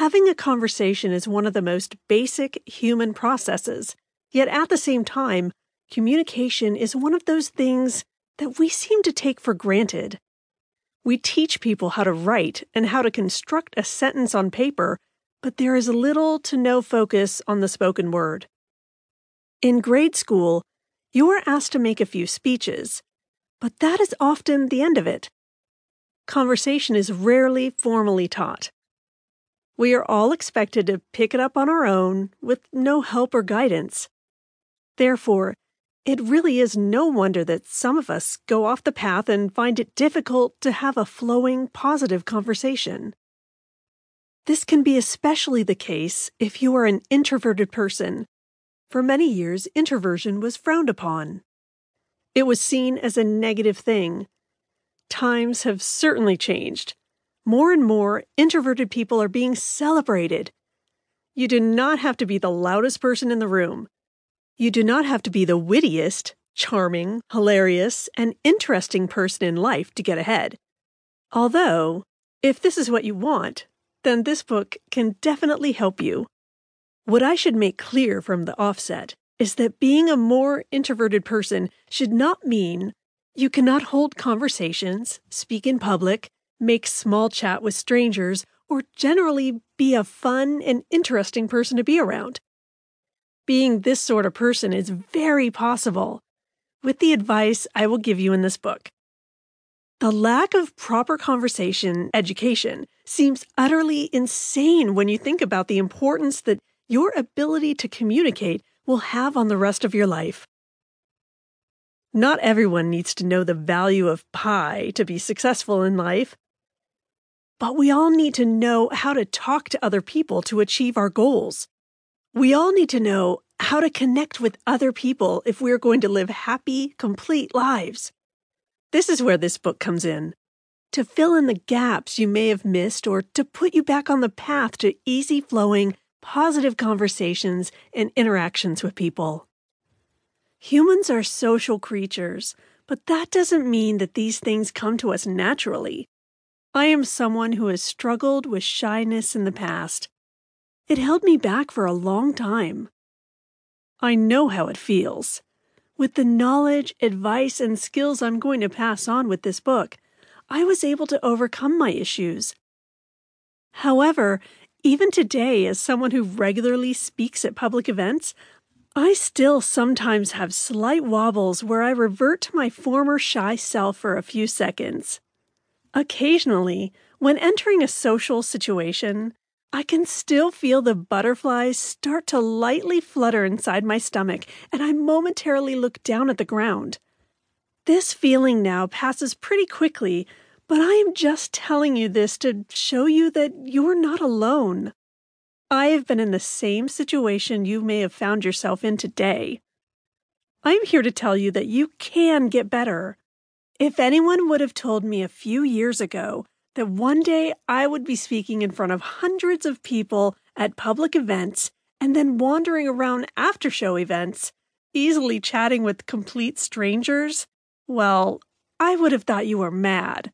Having a conversation is one of the most basic human processes, yet at the same time, communication is one of those things that we seem to take for granted. We teach people how to write and how to construct a sentence on paper, but there is little to no focus on the spoken word. In grade school, you are asked to make a few speeches, but that is often the end of it. Conversation is rarely formally taught. We are all expected to pick it up on our own with no help or guidance. Therefore, it really is no wonder that some of us go off the path and find it difficult to have a flowing, positive conversation. This can be especially the case if you are an introverted person. For many years, introversion was frowned upon. It was seen as a negative thing. Times have certainly changed. More and more, introverted people are being celebrated. You do not have to be the loudest person in the room. You do not have to be the wittiest, charming, hilarious, and interesting person in life to get ahead. Although, if this is what you want, then this book can definitely help you. What I should make clear from the offset is that being a more introverted person should not mean you cannot hold conversations, speak in public, make small chat with strangers, or generally be a fun and interesting person to be around. Being this sort of person is very possible with the advice I will give you in this book. The lack of proper conversation education seems utterly insane when you think about the importance that your ability to communicate will have on the rest of your life. Not everyone needs to know the value of pi to be successful in life. But we all need to know how to talk to other people to achieve our goals. We all need to know how to connect with other people if we're going to live happy, complete lives. This is where this book comes in to fill in the gaps you may have missed or to put you back on the path to easy flowing, positive conversations and interactions with people. Humans are social creatures, but that doesn't mean that these things come to us naturally. I am someone who has struggled with shyness in the past it held me back for a long time. I know how it feels. With the knowledge, advice, and skills I'm going to pass on with this book, I was able to overcome my issues. However, even today, as someone who regularly speaks at public events, I still sometimes have slight wobbles where I revert to my former shy self for a few seconds. Occasionally, when entering a social situation, I can still feel the butterflies start to lightly flutter inside my stomach, and I momentarily look down at the ground. This feeling now passes pretty quickly, but I am just telling you this to show you that you're not alone. I have been in the same situation you may have found yourself in today. I'm here to tell you that you can get better. If anyone would have told me a few years ago that one day I would be speaking in front of hundreds of people at public events and then wandering around after show events, easily chatting with complete strangers, well, I would have thought you were mad.